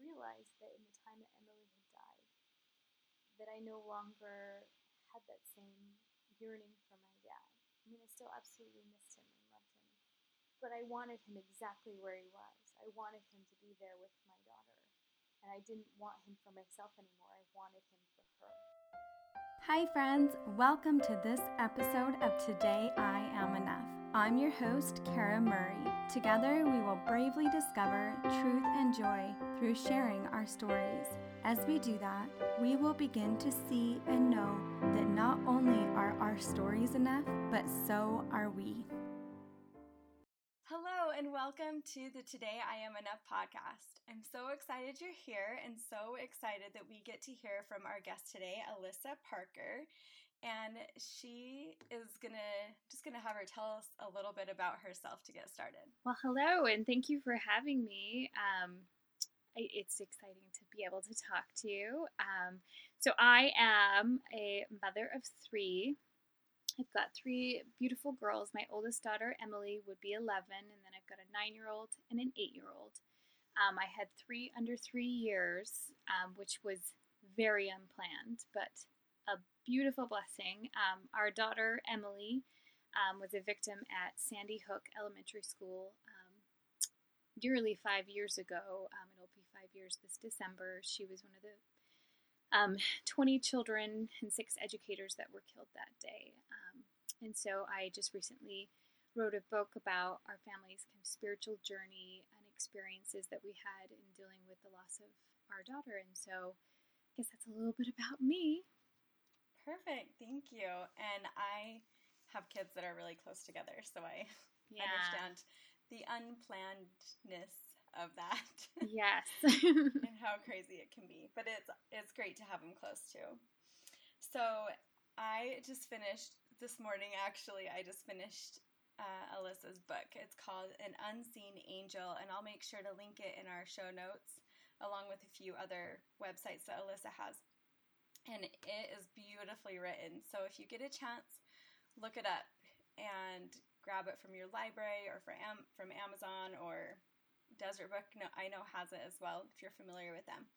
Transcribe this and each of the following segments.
realized that in the time that Emilie had died, that I no longer had that same yearning for my dad. I mean, I still absolutely missed him and loved him, but I wanted him exactly where he was. I wanted him to be there with my daughter, and I didn't want him for myself anymore. I wanted him for her. Hi, friends. Welcome to this episode of Today I Am Enough. I'm your host, Kara Murray. Together, we will bravely discover truth and joy through sharing our stories. As we do that, we will begin to see and know that not only are our stories enough, but so are we. And welcome to the Today I Am Enough podcast. I'm so excited you're here and so excited that we get to hear from our guest today, Alissa Parker and she is gonna just gonna have her tell us a little bit about herself to get started. Well, hello, and thank you for having me. Um, it's exciting to be able to talk to you. Um, so, I am a mother of three. I've got three beautiful girls. My oldest daughter, Emilie, would be 11, and then I've got a nine year old and an eight year old. Um, I had three under three years, um, which was very unplanned, but a beautiful blessing. Um, our daughter, Emilie, um, was a victim at Sandy Hook Elementary School um, nearly five years ago. Um, it'll be five years this December. She was one of the um, 20 children and six educators that were killed that day. Um, and so I just recently wrote a book about our family's kind of spiritual journey and experiences that we had in dealing with the loss of our daughter. And so I guess that's a little bit about me. Perfect. Thank you. And I have kids that are really close together, so I yeah. understand the unplannedness of that. Yes. and how crazy it can be. But it's it's great to have them close too. So I just finished this morning actually I just finished uh, Alissa's book. It's called An Unseen Angel, and I'll make sure to link it in our show notes along with a few other websites that Alyssa has and it is beautifully written. So if you get a chance, look it up and grab it from your library or from from Amazon or Deseret Book. No, I know has it as well if you're familiar with them.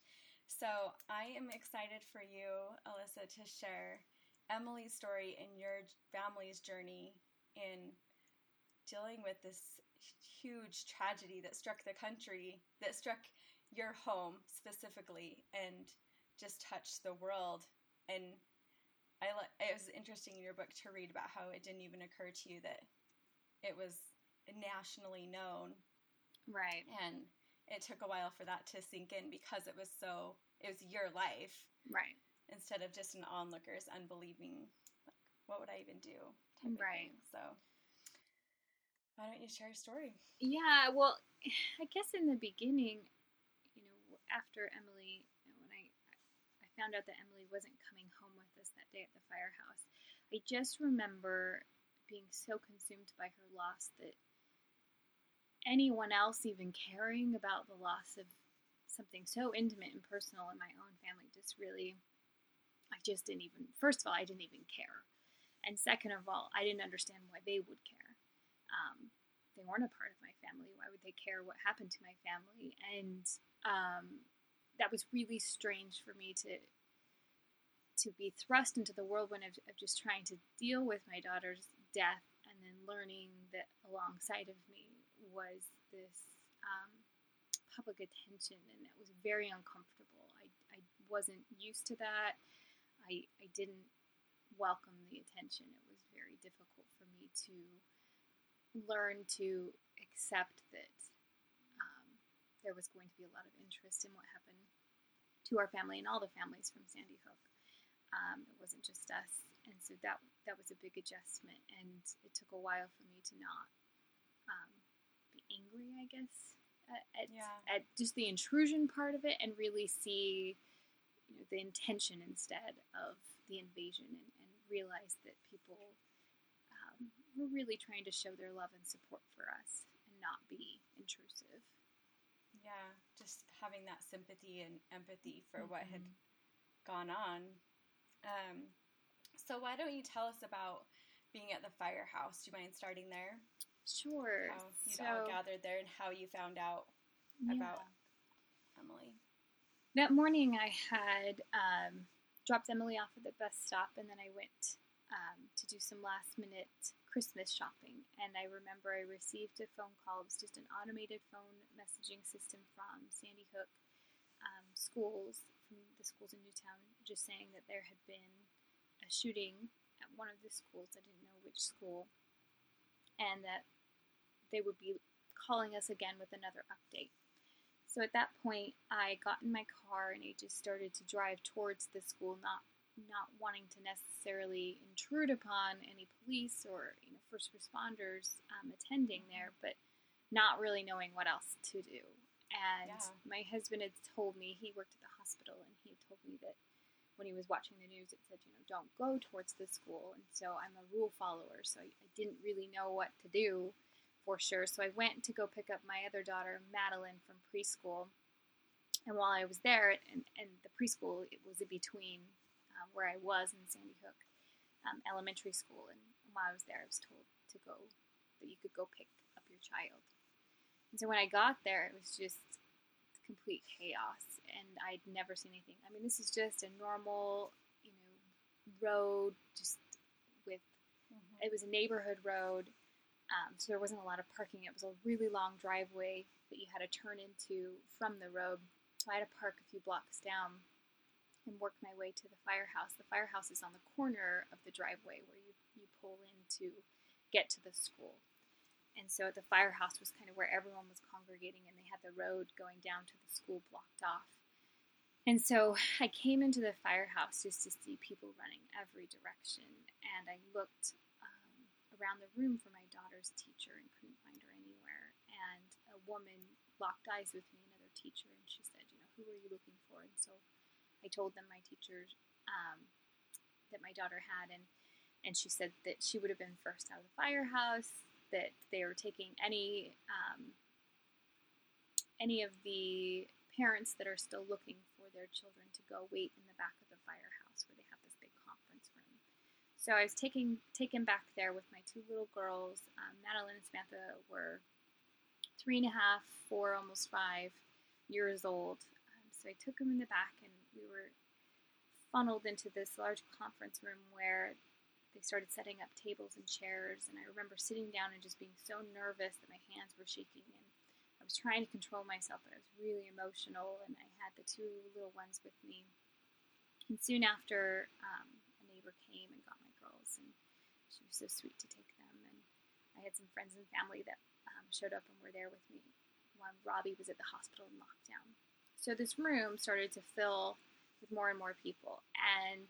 So I am excited for you, Alissa, to share Emilie's story and your family's journey in dealing with this huge tragedy that struck the country, that struck your home specifically, and just touched the world. And I it was interesting in your book to read about how it didn't even occur to you that it was nationally known. Right. And it took a while for that to sink in because it was so it was your life. Right. Instead of just an onlooker's unbelieving like what would I even do? right. So why don't you share a story? Yeah, well, I guess in the beginning, you know, after Emilie when I I found out that Emilie wasn't coming home with us that day at the firehouse, I just remember being so consumed by her loss that anyone else even caring about the loss of something so intimate and personal in my own family just really I just didn't even first of all I didn't even care. And second of all I didn't understand why they would care. Um, they weren't a part of my family. Why would they care what happened to my family? And um, that was really strange for me to to be thrust into the whirlwind of, of just trying to deal with my daughter's death and then learning that alongside of me was this um, public attention and that was very uncomfortable. I, I wasn't used to that. I, I didn't welcome the attention. It was very difficult for me to learn to accept that there was going to be a lot of interest in what happened to our family and all the families from Sandy Hook. Um, it wasn't just us, and so that that was a big adjustment, and it took a while for me to not um, angry, I guess, at, at, yeah. at, just the intrusion part of it, and really see you know, the intention instead of the invasion, and, and realize that people um, were really trying to show their love and support for us and not be intrusive. Yeah, just having that sympathy and empathy for mm-hmm. what had mm-hmm. gone on. Um, so, why don't you tell us about being at the firehouse? Do you mind starting there? Sure. How you so, all gathered there and how you found out yeah. about Emilie. that morning I had um, dropped Emilie off at the bus stop, and then I went um, to do some last minute Christmas shopping. And I remember I received a phone call. It was just an automated phone messaging system from Sandy Hook um, schools, from the schools in Newtown, just saying that there had been a shooting at one of the schools. I didn't know which school. And that they would be calling us again with another update. So at that point, I got in my car and I just started to drive towards the school, not not wanting to necessarily intrude upon any police or you know first responders um, attending there, but not really knowing what else to do. And Yeah. my husband had told me he worked at the hospital, and he told me that when he was watching the news, it said, you know, don't go towards the school. And so I'm a rule follower, so I, didn't really know what to do for sure. So I went to go pick up my other daughter, Madeline, from preschool. And while I was there, and, and the preschool, it was in between um, where I was in Sandy Hook um, Elementary School. And while I was there, I was told to go, that you could go pick up your child. And so when I got there, it was just complete chaos, and I'd never seen anything. I mean, this is just a normal, you know, road, just with it was a neighborhood road, um, so there wasn't a lot of parking. It was a really long driveway that you had to turn into from the road. So I had to park a few blocks down and work my way to the firehouse. The firehouse is on the corner of the driveway where you, you pull in to get to the school. And so the firehouse was kind of where everyone was congregating, and they had the road going down to the school blocked off. And so I came into the firehouse just to see people running every direction, and I looked um, around the room for my daughter's teacher and couldn't find her anywhere. And a woman locked eyes with me, another teacher, and she said, "You know, who are you looking for?" And so I told them my teacher um, that my daughter had, and and she said that she would have been first out of the firehouse. That they are taking any um, any of the parents that are still looking for their children to go wait in the back of the firehouse where they have this big conference room. So I was taking taken back there with my two little girls. Um, Madeline and Samantha were three and a half, four, almost five years old. Um, so I took them in the back, and we were funneled into this large conference room where they started setting up tables and chairs. And I remember sitting down and just being so nervous that my hands were shaking. And I was trying to control myself, but I was really emotional. And I had the two little ones with me. And soon after, um, a neighbor came and got my girls, and she was so sweet to take them. And I had some friends and family that um, showed up and were there with me when Robbie was at the hospital in lockdown. So this room started to fill with more and more people, and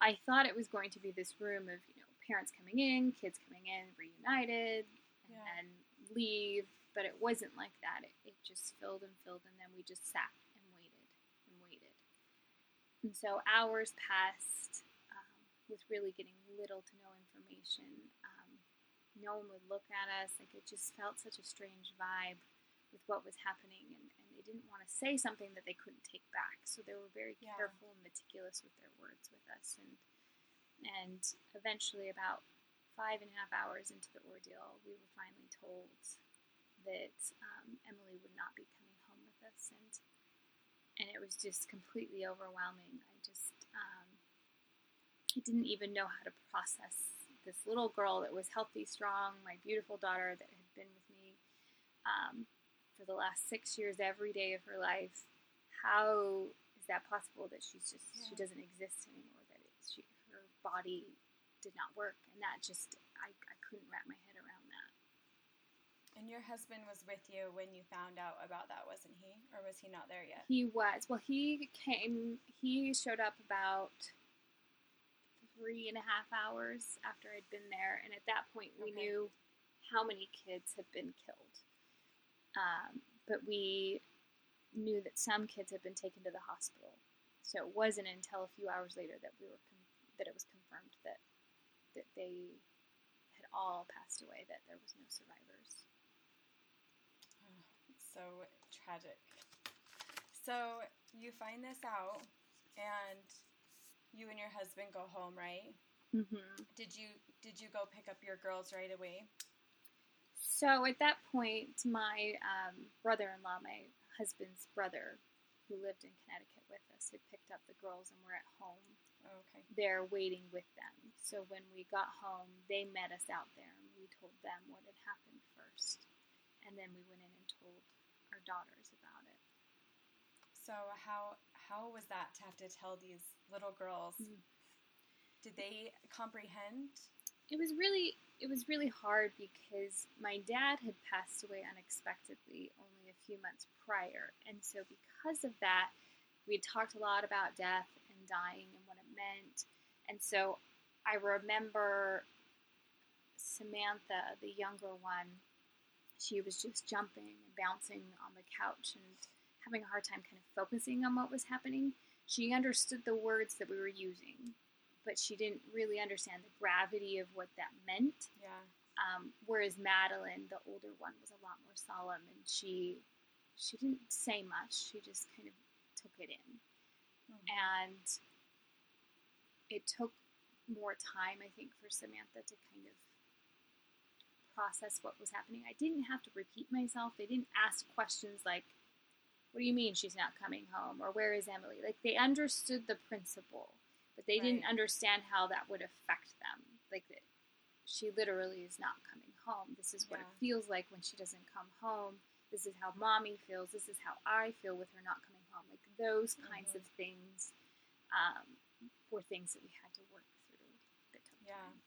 I thought it was going to be this room of you know parents coming in, kids coming in, reunited, and Yeah. then leave. But it wasn't like that. It, it just filled and filled, and then we just sat and waited and waited. And so hours passed um, with really getting little to no information. Um, no one would look at us. Like it just felt such a strange vibe with what was happening, and, didn't want to say something that they couldn't take back. So they were very Yeah. careful and meticulous with their words with us. And and eventually, about five and a half hours into the ordeal, we were finally told that um, Emilie would not be coming home with us, and and it was just completely overwhelming. I just um, I didn't even know how to process this little girl that was healthy, strong, my beautiful daughter that had been with me um, for the last six years, every day of her life. How is that possible that she's just she doesn't exist anymore? That she her body did not work, and that just I, I couldn't wrap my head around that. And your husband was with you when you found out about that, wasn't he? Or was he not there yet? He was. Well, he came, he showed up about three and a half hours after I'd been there. And at that point, we Okay. knew how many kids had been killed. Um, but we knew that some kids had been taken to the hospital. So it wasn't until a few hours later that we were con- that it was confirmed that that they had all passed away, that there was no survivors. Oh, so tragic. So you find this out, and you and your husband go home, right? Mm-hmm. Did you did you go pick up your girls right away? So at that point, my um, brother-in-law, my husband's brother, who lived in Connecticut with us had picked up the girls and were at home Oh, okay. there waiting with them. So when we got home, they met us out there and we told them what had happened first. And then we went in and told our daughters about it. So how how was that to have to tell these little girls? Mm. Did they comprehend? It was really it was really hard because my dad had passed away unexpectedly only a few months prior. And so because of that, we had talked a lot about death and dying and what it meant. And so I remember Samantha, the younger one, she was just jumping and bouncing on the couch and having a hard time kind of focusing on what was happening. She understood the words that we were using, but she didn't really understand the gravity of what that meant. Yeah. Um, whereas Madeline, the older one, was a lot more solemn, and she she didn't say much. She just kind of took it in, Mhm. and it took more time, I think, for Samantha to kind of process what was happening. I didn't have to repeat myself. They didn't ask questions like, "What do you mean she's not coming home?" or "Where is Emilie?" Like they understood the principle, they didn't understand how that would affect them. Like that she literally is not coming home. This is what Yeah. it feels like when she doesn't come home. This is how mommy feels. This is how I feel with her not coming home. Like those kinds Mhm. of things um, were things that we had to work through. Yeah. time.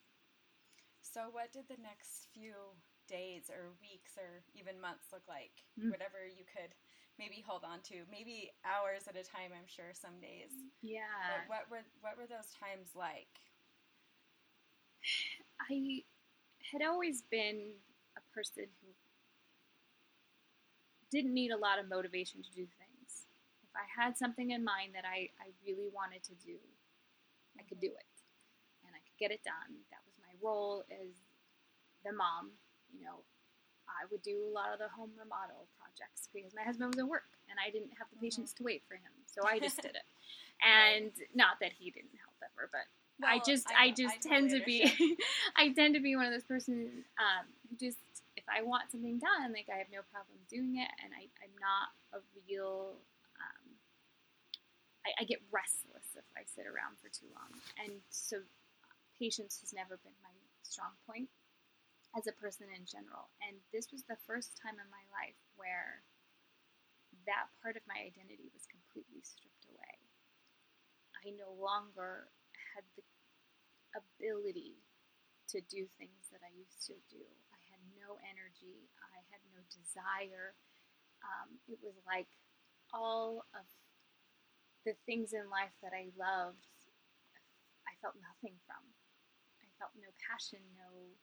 So what did the next few days or weeks or even months look like? Mm. Whatever you could maybe hold on to. Maybe hours at a time, I'm sure some days. Yeah. But what were what were those times like? I had always been a person who didn't need a lot of motivation to do things. If I had something in mind that I, I really wanted to do, I could mm-hmm. do it. And I could get it done. That was my role as the mom. You know, I would do a lot of the home remodel projects because my husband was at work and I didn't have the Mhm. patience to wait for him. So I just did it. And not that he didn't help ever, but I just I, know- just I tend to be. I tend to be one of those persons um, who just if I want something done, like I have no problem doing it, and I, I'm not a real. Um, I, I get restless if I sit around for too long, and so patience has never been my strong point as a person in general. And this was the first time in my life where that part of my identity was completely stripped away. I no longer had the ability to do things that I used to do. I had no energy. I had no desire. Um, it was like all of the things in life that I loved, I felt nothing from. I felt no passion, no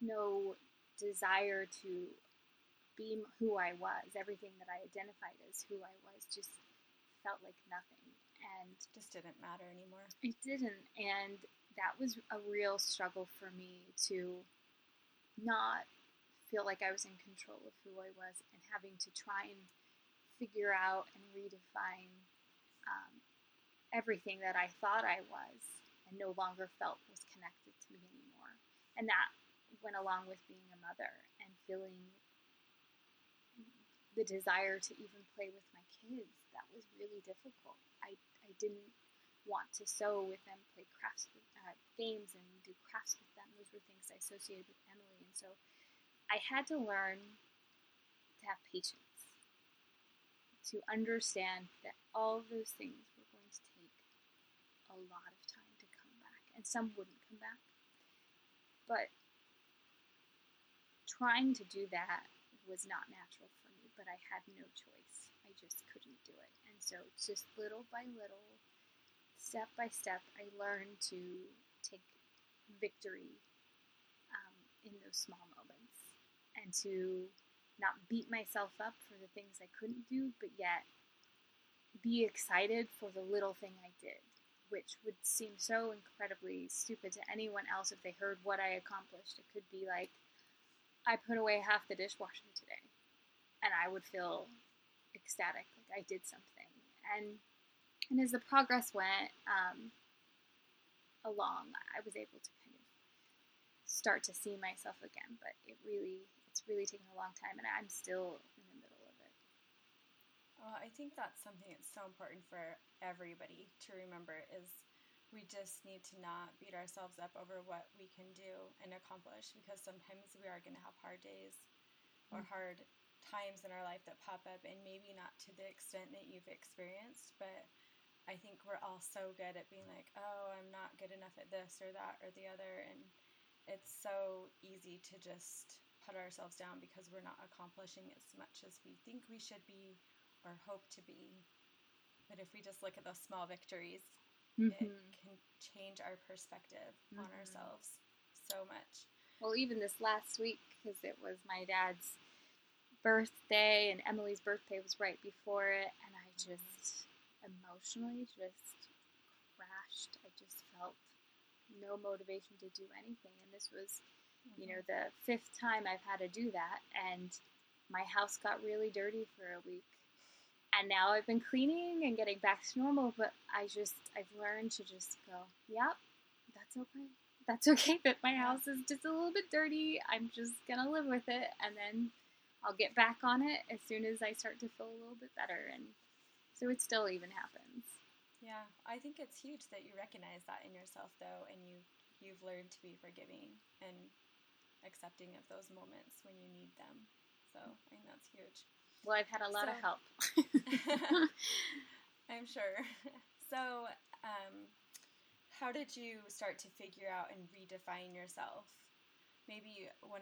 no desire to be who I was. Everything that I identified as who I was just felt like nothing. And just didn't matter anymore. it didn't. And that was a real struggle for me to not feel like I was in control of who I was and having to try and figure out and redefine um, everything that I thought I was and no longer felt was connected to me anymore. And that went along with being a mother and feeling the desire to even play with my kids. That was really difficult. I, I didn't want to sew with them, play crafts with uh, games, and do crafts with them. Those were things I associated with Emilie, and so I had to learn to have patience, to understand that all those things were going to take a lot of time to come back, and some wouldn't come back. But trying to do that was not natural for me, but I had no choice. I just couldn't do it. And so just little by little, step by step, I learned to take victory um, in those small moments and to not beat myself up for the things I couldn't do, but yet be excited for the little thing I did, which would seem so incredibly stupid to anyone else if they heard what I accomplished. It could be like, I put away half the dishwasher today, and I would feel ecstatic, like I did something. And and as the progress went um, along, I was able to kind of start to see myself again. But it really, it's really taken a long time, and I'm still in the middle of it. I think that's something that's so important for everybody to remember is we just need to not beat ourselves up over what we can do and accomplish because sometimes we are going to have hard days or Mm. hard times in our life that pop up and maybe not to the extent that you've experienced but i think we're all so good at being like oh i'm not good enough at this or that or the other and it's so easy to just put ourselves down because we're not accomplishing as much as we think we should be or hope to be but if we just look at those small victories it Mhm. can change our perspective on Mhm. ourselves so much Well, even this last week, because it was my dad's birthday, and Emilie's birthday was right before it, and I just emotionally just crashed. I just felt no motivation to do anything, and this was, you know, the fifth time I've had to do that, and my house got really dirty for a week. And now I've been cleaning and getting back to normal, but I just, I've learned to just go, yep, that's okay. That's okay that my house is just a little bit dirty. I'm just gonna live with it, and then I'll get back on it as soon as I start to feel a little bit better. And so it still even happens. Yeah, I think it's huge that you recognize that in yourself though and you you've learned to be forgiving and accepting of those moments when you need them. So, I think that's huge. Well, I've had a lot of help. I'm sure. So, um, how did you start to figure out and redefine yourself? Maybe one,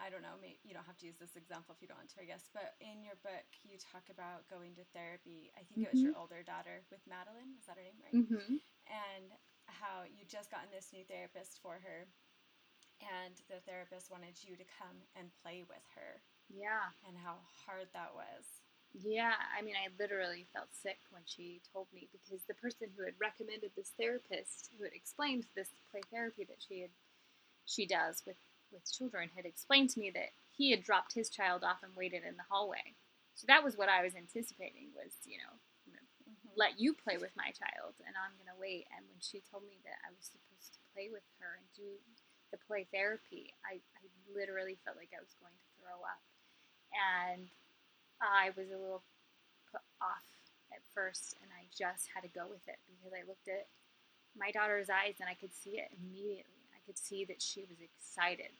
I don't know, maybe you don't have to use this example if you don't want to, I guess, but in your book, you talk about going to therapy. I think it was your older daughter with Madeline. Is that her name, right? mm-hmm. and how you just gotten this new therapist for her and the therapist wanted you to come and play with her Yeah. and how hard that was Yeah, I mean, I literally felt sick when she told me because the person who had recommended this therapist, who had explained this play therapy that she had, she does with with children, had explained to me that he had dropped his child off and waited in the hallway. So that was what I was anticipating was, you know, Mhm. let you play with my child, and I'm gonna wait. And when she told me that I was supposed to play with her and do the play therapy, I, I literally felt like I was going to throw up, and I was a little put off at first, and I just had to go with it because I looked at my daughter's eyes and I could see it immediately. I could see that she was excited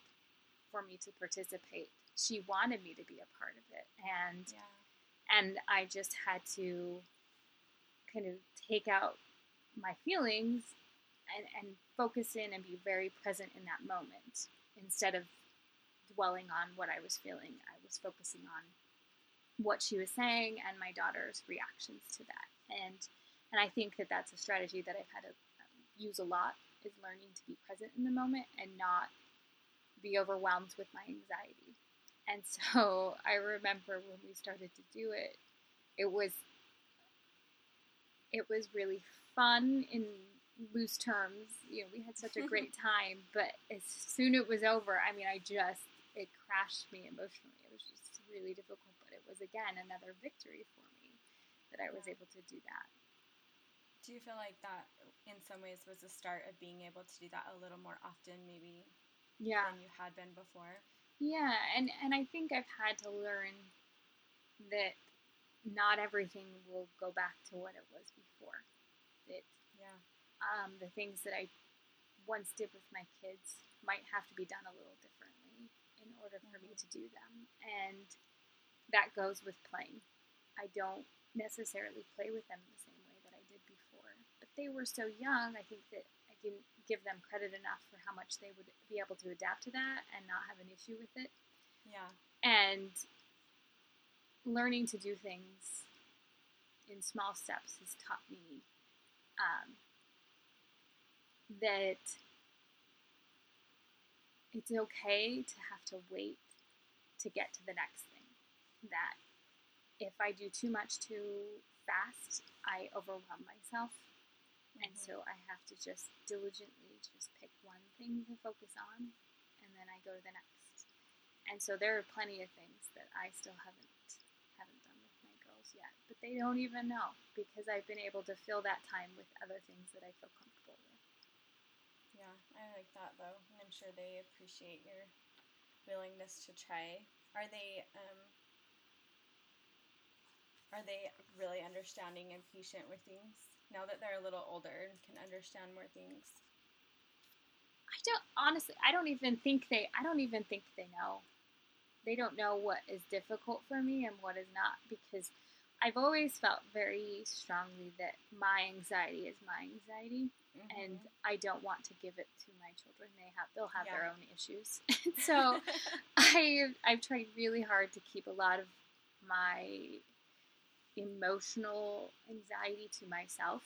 for me to participate. She wanted me to be a part of it, and yeah and I just had to kind of take out my feelings and, and focus in and be very present in that moment instead of dwelling on what I was feeling. I was focusing on what she was saying and my daughter's reactions to that. And and I think that that's a strategy that I've had to um, use a lot is learning to be present in the moment and not be overwhelmed with my anxiety. And so I remember when we started to do it, it was it was really fun in loose terms. You know, we had such a great time, but as soon it was over, I mean, I just it crashed me emotionally. It was just really difficult, but it was again another victory for me that I was Yeah. able to do that. do you feel like that in some ways was the start of being able to do that a little more often maybe Yeah. than you had been before Yeah, and and I think I've had to learn that not everything will go back to what it was before. That yeah um, the things that I once did with my kids might have to be done a little differently in order for me Mhm. to do them, and that goes with playing. I don't necessarily play with them the same way that I did before, but they were so young. I think that I didn't give them credit enough for how much they would be able to adapt to that and not have an issue with it yeah and learning to do things in small steps has taught me um, that it's okay to have to wait to get to the next thing. That if I do too much too fast, I overwhelm myself. And Mhm. so I have to just diligently just pick one thing to focus on, and then I go to the next. And so there are plenty of things that I still haven't haven't done with my girls yet, but they don't even know because I've been able to fill that time with other things that I feel comfortable with. Yeah, I like that though, and I'm sure they appreciate your willingness to try. Are they? Um, are they really understanding and patient with things now that they're a little older and can understand more things? I don't honestly. I don't even think they. I don't even think they know. They don't know what is difficult for me and what is not because I've always felt very strongly that my anxiety is my anxiety, mm-hmm. and I don't want to give it to my children. They have they'll have yeah. their own issues. so I I've tried really hard to keep a lot of my emotional anxiety to myself.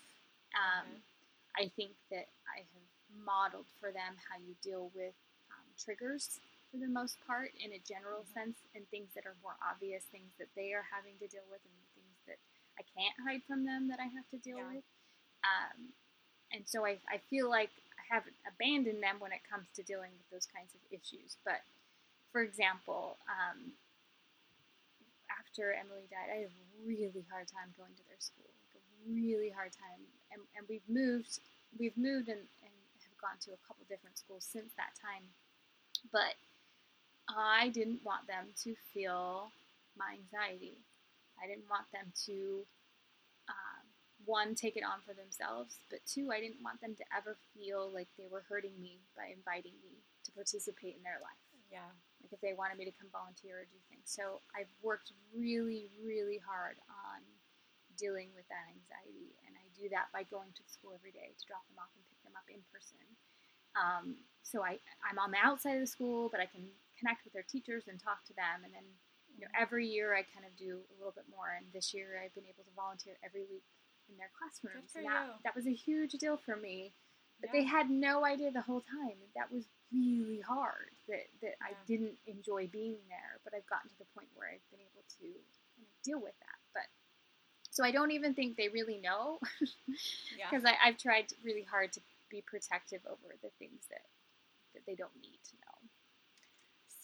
Um, mm-hmm. I think that I have modeled for them how you deal with um, triggers for the most part in a general mm-hmm. sense and things that are more obvious, things that they are having to deal with, and I can't hide from them that I have to deal yeah. with. Um, and so I, I feel like I haven't abandoned them when it comes to dealing with those kinds of issues. But for example, um, after Emilie died, I had a really hard time going to their school, like a really hard time. And, and we've moved, we've moved and, and have gone to a couple different schools since that time. But I didn't want them to feel my anxiety. I didn't want them to, um, one, take it on for themselves, but two, I didn't want them to ever feel like they were hurting me by inviting me to participate in their life. Yeah like if they wanted me to come volunteer or do things. So I've worked really, really hard on dealing with that anxiety, and I do that by going to school every day to drop them off and pick them up in person. Um, so I, I'm on the outside of the school, but I can connect with their teachers and talk to them. And then, you know, every year I kind of do a little bit more. And this year I've been able to volunteer every week in their classrooms. that, that was a huge deal for me. But yeah. they had no idea the whole time that that was really hard that, that yeah. I didn't enjoy being there, but I've gotten to the point where I've been able to you know, deal with that. But so I don't even think they really know because yeah. I've tried really hard to be protective over the things that that they don't need to know.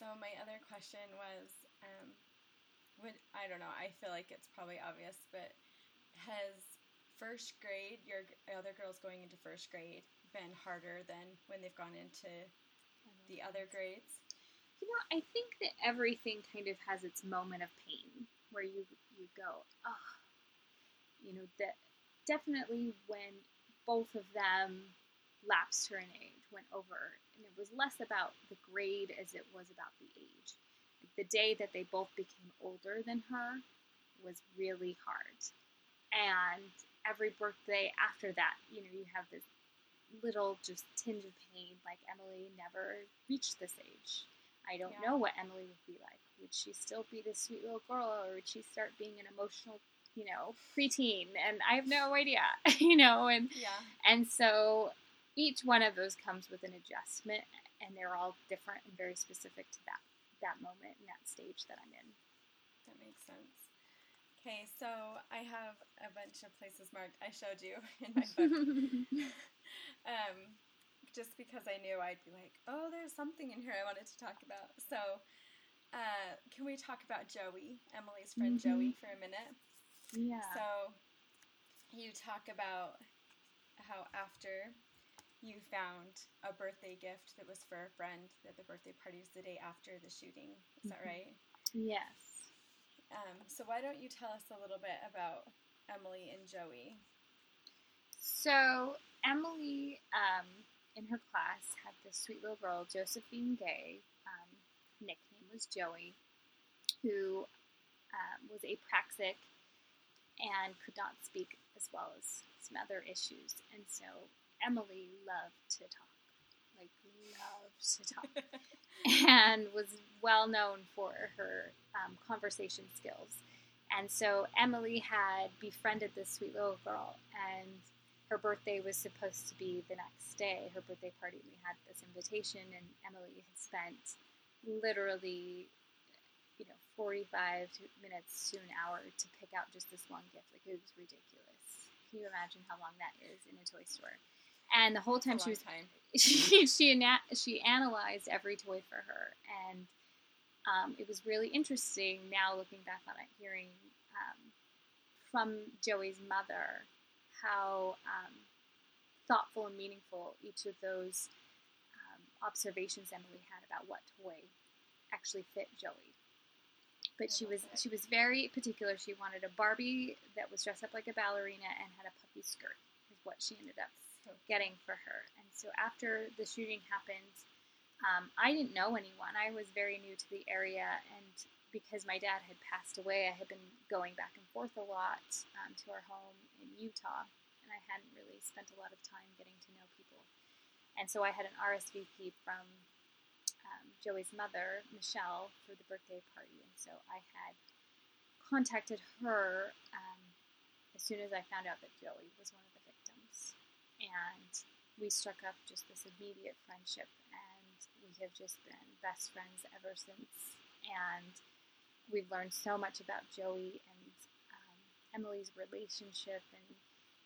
So my other question was, um, would I don't know. I feel like it's probably obvious, but has first grade your other girls going into first grade been harder than when they've gone into the mm-hmm. other grades? You know, I think that everything kind of has its moment of pain where you you go, oh, you know, that definitely when both of them lapsed her in age, went over, and it was less about the grade as it was about the age. The day that they both became older than her was really hard. And every birthday after that, you know, you have this little just tinge of pain. Like Emilie never reached this age. I don't yeah. know what Emilie would be like. Would she still be this sweet little girl, or would she start being an emotional, you know, preteen? And I have no idea, you know. And yeah. and so each one of those comes with an adjustment, and they're all different and very specific to that that moment and that stage that I'm in. That makes sense. Okay, so I have a bunch of places marked. I showed you in my book. um, just because I knew I'd be like, oh, there's something in here I wanted to talk about. So, uh, can we talk about Joey, Emilie's friend mm-hmm. Joey, for a minute? Yeah. So, you talk about how after you found a birthday gift that was for a friend, that the birthday party was the day after the shooting. Is mm-hmm. that right? Yes. Um, so why don't you tell us a little bit about Emilie and Joey? So Emilie, um, in her class, had this sweet little girl, Josephine Gay. Um, nickname was Joey, who um, was apraxic and could not speak as well as some other issues. And so Emilie loved to talk, like loved to talk. and was well known for her um, conversation skills. And so Emilie had befriended this sweet little girl, and her birthday was supposed to be the next day, her birthday party. We had this invitation, and Emilie had spent literally, you know, 45 minutes to an hour to pick out just this one gift. Like, it was ridiculous. Can you imagine how long that is in a toy store? And the whole time she was time. she she she analyzed every toy for her, and um, it was really interesting. Now looking back on it, hearing um, from Joey's mother how um, thoughtful and meaningful each of those um, observations Emilie had about what toy actually fit Joey. but I she was that. she was very particular. She wanted a Barbie that was dressed up like a ballerina and had a puffy skirt. Is what she ended up getting for her. And so after the shooting happened, um, I didn't know anyone. I was very new to the area, and because my dad had passed away, I had been going back and forth a lot um, to our home in Utah, and I hadn't really spent a lot of time getting to know people. And so I had an RSVP from um, Joey's mother, Michelle, for the birthday party, and so I had contacted her um, as soon as I found out that Joey was one of the and we struck up just this immediate friendship and we have just been best friends ever since. And we've learned so much about joey and um, emilie's relationship. And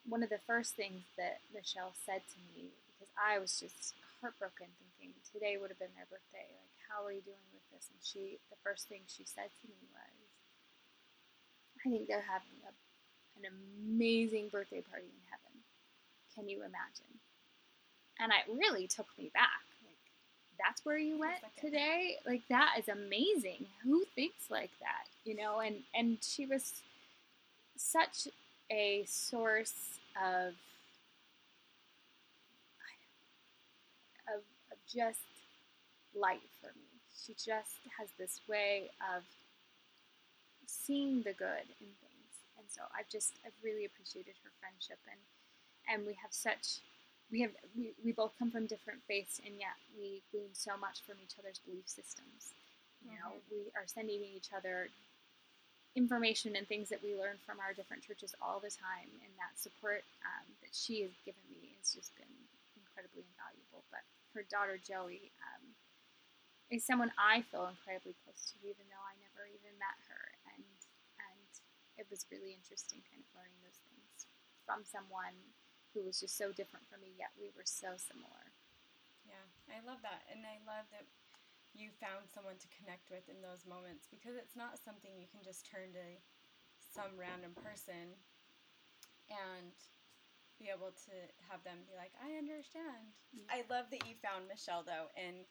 one of the first things that michelle said to me because i was just heartbroken thinking today would have been their birthday. Like how are you doing with this? And she the first thing she said to me was i think they're having a, an amazing birthday party in heaven can you imagine? And it really took me back. Like, that's where you went today? Like, that is amazing. Who thinks like that? You know, and, and she was such a source of, of, of just light for me. She just has this way of seeing the good in things. And so I've just, I've really appreciated her friendship and, and we have such we have we, we both come from different faiths and yet we glean so much from each other's belief systems. You know Mhm. we are sending each other information and things that we learn from our different churches all the time and that support um, that she has given me has just been incredibly invaluable. But her daughter joey um, is someone i feel incredibly close to even though i never even met her. And and it was really interesting kind of learning those things from someone who was just so different from me, yet we were so similar. Yeah, I love that. And I love that you found someone to connect with in those moments because it's not something you can just turn to some random person and be able to have them be like, I understand. I love that you found Michelle though, and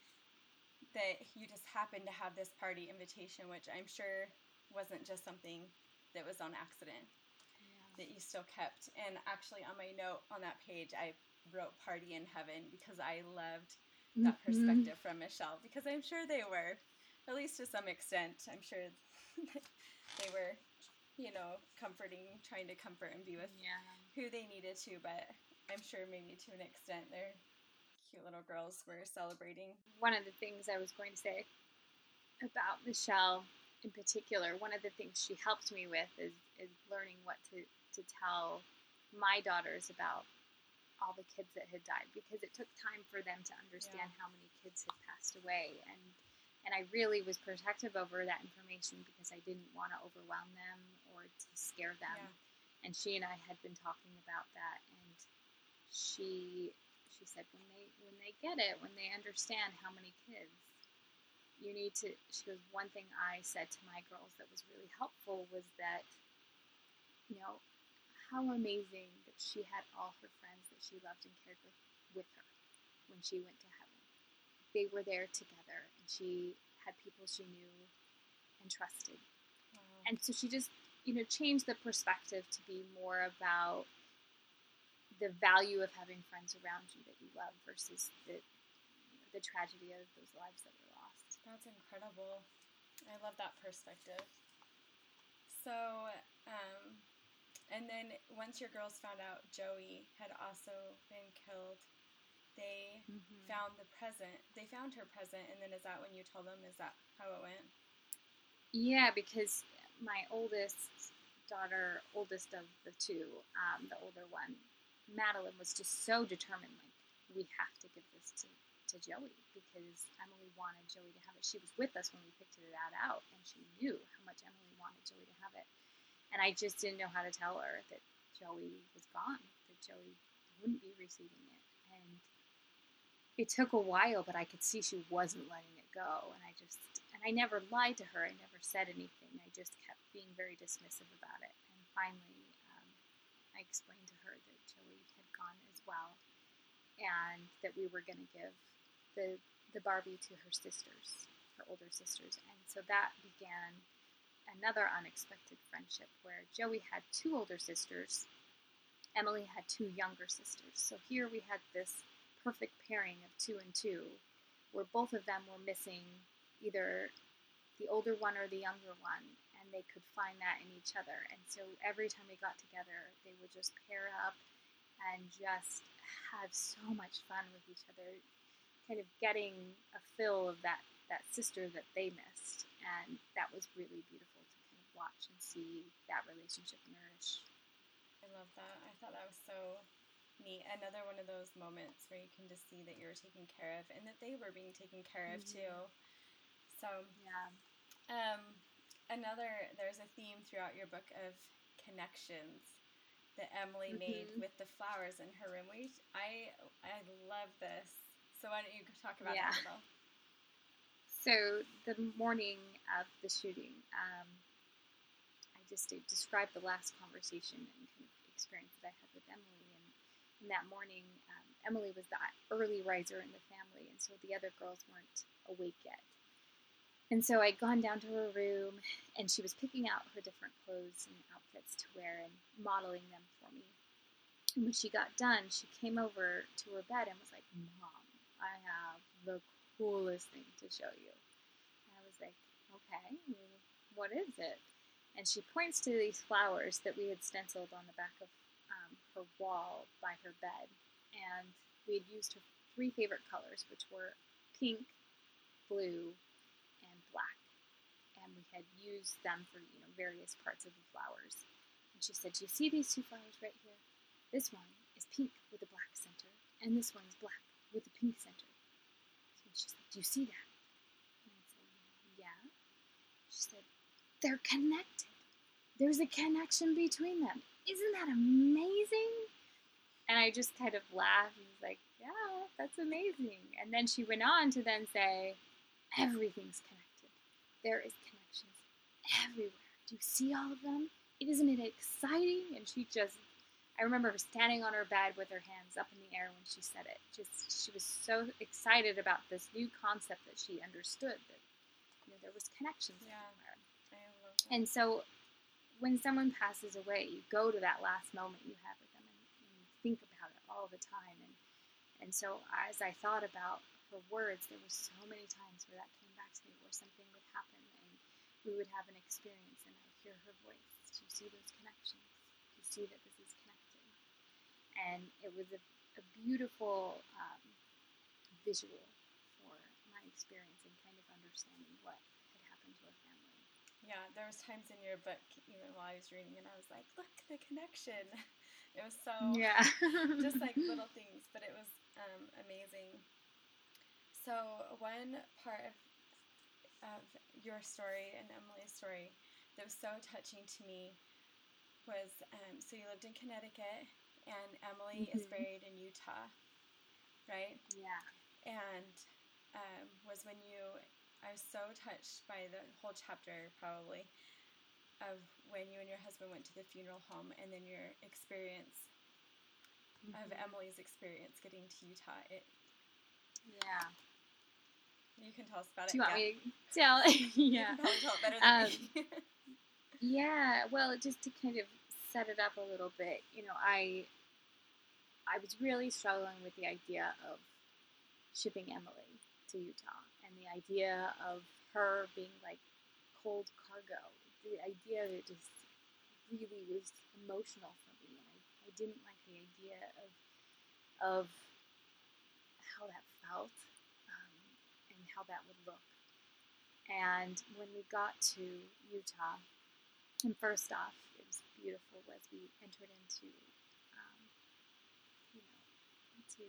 that you just happened to have this party invitation, which I'm sure wasn't just something that was on accident that you still kept. And actually, on my note on that page, I wrote "Party in Heaven" because I loved that Mhm. perspective from Michelle. Because I'm sure they were, at least to some extent, I'm sure they were, you know, comforting, trying to comfort and be with Yeah. who they needed to. But I'm sure maybe to an extent, their cute little girls were celebrating. One of the things I was going to say about Michelle in particular, one of the things she helped me with is, is learning what to, to tell my daughters about all the kids that had died because it took time for them to understand how many kids had passed away and and I really was protective over that information because I didn't want to overwhelm them or to scare them. Yeah. And she and I had been talking about that and she she said when they when they get it, when they understand how many kids you need to she goes one thing I said to my girls that was really helpful was that you know how amazing that she had all her friends that she loved and cared with with her when she went to heaven. They were there together and she had people she knew and trusted. Wow. And so she just, you know, changed the perspective to be more about the value of having friends around you that you love versus the you know, the tragedy of those lives that were lost. That's incredible. I love that perspective. So, um, and then once your girls found out Joey had also been killed, they found the present. They found her present, and then is that when you told them? Is that how it went? Yeah, because my oldest daughter, oldest of the two, um, the older one, Madeline, was just so determined. Like, we have to give this to, to Joey because Emilie wanted Joey to have it. She was with us when we picked that out, and she knew how much Emilie wanted Joey to have it. And I just didn't know how to tell her that Joey was gone, that Joey wouldn't be receiving it. And it took a while, but I could see she wasn't letting it go. And I just, and I never lied to her. I never said anything. I just kept being very dismissive about it. And finally, um, I explained to her that Joey had gone as well, and that we were going to give the the Barbie to her sisters, her older sisters. And so that began another unexpected friendship where Joey had two older sisters, Emilie had two younger sisters. So here we had this perfect pairing of two and two, where both of them were missing either the older one or the younger one, and they could find that in each other. And so every time we got together, they would just pair up and just have so much fun with each other, kind of getting a fill of that, that sister that they missed. And that was really beautiful to kind of watch and see that relationship nourish. I love that. I thought that was so neat. Another one of those moments where you can just see that you were taken care of and that they were being taken care of Mhm. too. So, Yeah. um, another there's a theme throughout your book of connections that Emilie made Mhm. with the flowers in her room. We, I, I love this. So why don't you talk about Yeah. that a little? So the morning of the shooting, um, I just described the last conversation and kind of experience that I had with Emilie. And, and that morning, um, Emilie was the early riser in the family, and so the other girls weren't awake yet. And so I'd gone down to her room, and she was picking out her different clothes and outfits to wear and modeling them for me. And when she got done, she came over to her bed and was like, Mom, I have the coolest thing to show you. I was like, okay, what is it? And she points to these flowers that we had stenciled on the back of um, her wall by her bed. And we had used her three favorite colors, which were pink, blue, and black. And we had used them for you know various parts of the flowers. And she said, "Do you see these two flowers right here? This one is pink with a black center, and this one is black with a pink center." "Do you see that?" And I said, "Yeah." She said, "They're connected. There's a connection between them. Isn't that amazing?" And I just kind of laughed and was like, "Yeah, that's amazing." And then she went on to then say, "Everything's connected. There is connections everywhere. Do you see all of them? Isn't it exciting?" And she just I remember her standing on her bed with her hands up in the air when she said it. Just she was so excited about this new concept that she understood that you know there was connections Yeah. everywhere. I. And so when someone passes away, you go to that last moment you have with them and, and you think about it all the time. And and so as I thought about her words, there were so many times where that came back to me, where something would happen and we would have an experience, and I'd hear her voice. Do you see those connections? Do you see that this is connected? And it was a, a beautiful um, visual for my experience and kind of understanding what had happened to our family. Yeah, there was times in your book, even while I was reading, and I was like, "Look, the connection." It was so Yeah. just like little things, but it was um, amazing. So one part of, of your story and Emilie's story that was so touching to me was um, so you lived in Connecticut and Emilie is Mhm. buried in Utah, right? yeah. And um, was when you I was so touched by the whole chapter probably of when you and your husband went to the funeral home and then your experience of Mhm. Emilie's experience getting to Utah. It Yeah. you can tell us about Do you it. want yeah. me to tell? You yeah. can tell it better than Um, me. Yeah. Well, just to kind of set it up a little bit, you know, I I was really struggling with the idea of shipping Emilie to Utah and the idea of her being like cold cargo. The idea of it just really was emotional for me, and I, I didn't like the idea of of how that felt um, and how that would look. And when we got to Utah, and first off, it was beautiful as we entered into, um, you know, into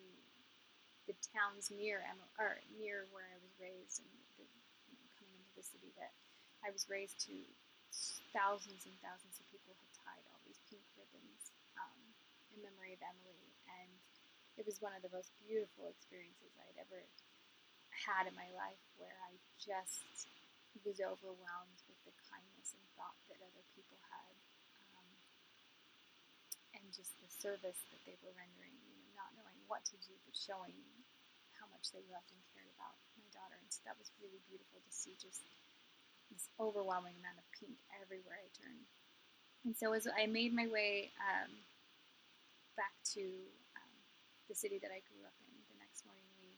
the towns near Emma, or near where I was raised, and the, you know, coming into the city that I was raised to. Thousands and thousands of people had tied all these pink ribbons um, in memory of Emilie, and it was one of the most beautiful experiences I'd ever had in my life, where I just was overwhelmed with the kindness and thought that other people had, and just the service that they were rendering. You know, not knowing what to do, but showing how much they loved and cared about my daughter. And so that was really beautiful to see just this overwhelming amount of pink everywhere I turned. And so as I made my way um, back to um, the city that I grew up in, the next morning we